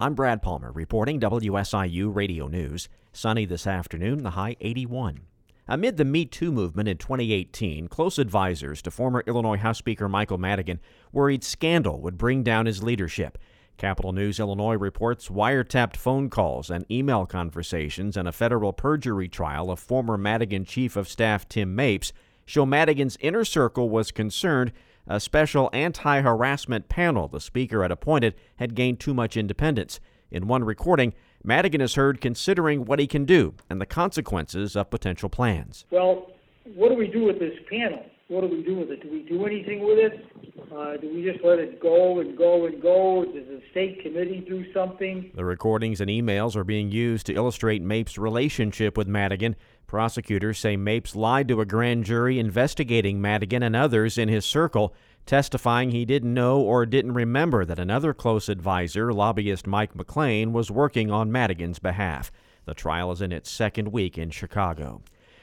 I'm Brad Palmer reporting WSIU Radio News. Sunny this afternoon, the high 81. Amid the Me Too movement in 2018, close advisors to former Illinois House Speaker Michael Madigan worried scandal would bring down his leadership. Capitol News Illinois reports wiretapped phone calls and email conversations in a federal perjury trial of former Madigan Chief of Staff Tim Mapes show Madigan's inner circle was concerned a special anti harassment panel the speaker had appointed had gained too much independence. In one recording, Madigan is heard considering what he can do and the consequences of potential plans. Well, what do we do with this panel? What do we do with it? Do we do anything with it? Uh, do we just let it go and go and go? Does the state committee do something? The recordings and emails are being used to illustrate Mapes' relationship with Madigan. Prosecutors say Mapes lied to a grand jury investigating Madigan and others in his circle, testifying he didn't know or didn't remember that another close advisor, lobbyist Mike McClain, was working on Madigan's behalf. The trial is in its second week in Chicago.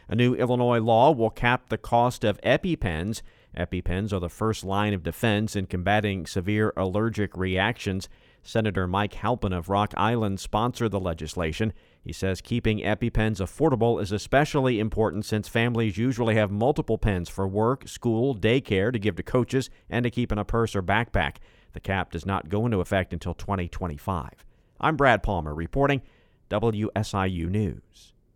A new Illinois law will cap the cost of EpiPens. EpiPens are the first line of defense in combating severe allergic reactions. Senator Mike Halpin of Rock Island sponsored the legislation. He says keeping EpiPens affordable is especially important since families usually have multiple pens for work, school, daycare to give to coaches and to keep in a purse or backpack. The cap does not go into effect until 2025. I'm Brad Palmer reporting WSIU News.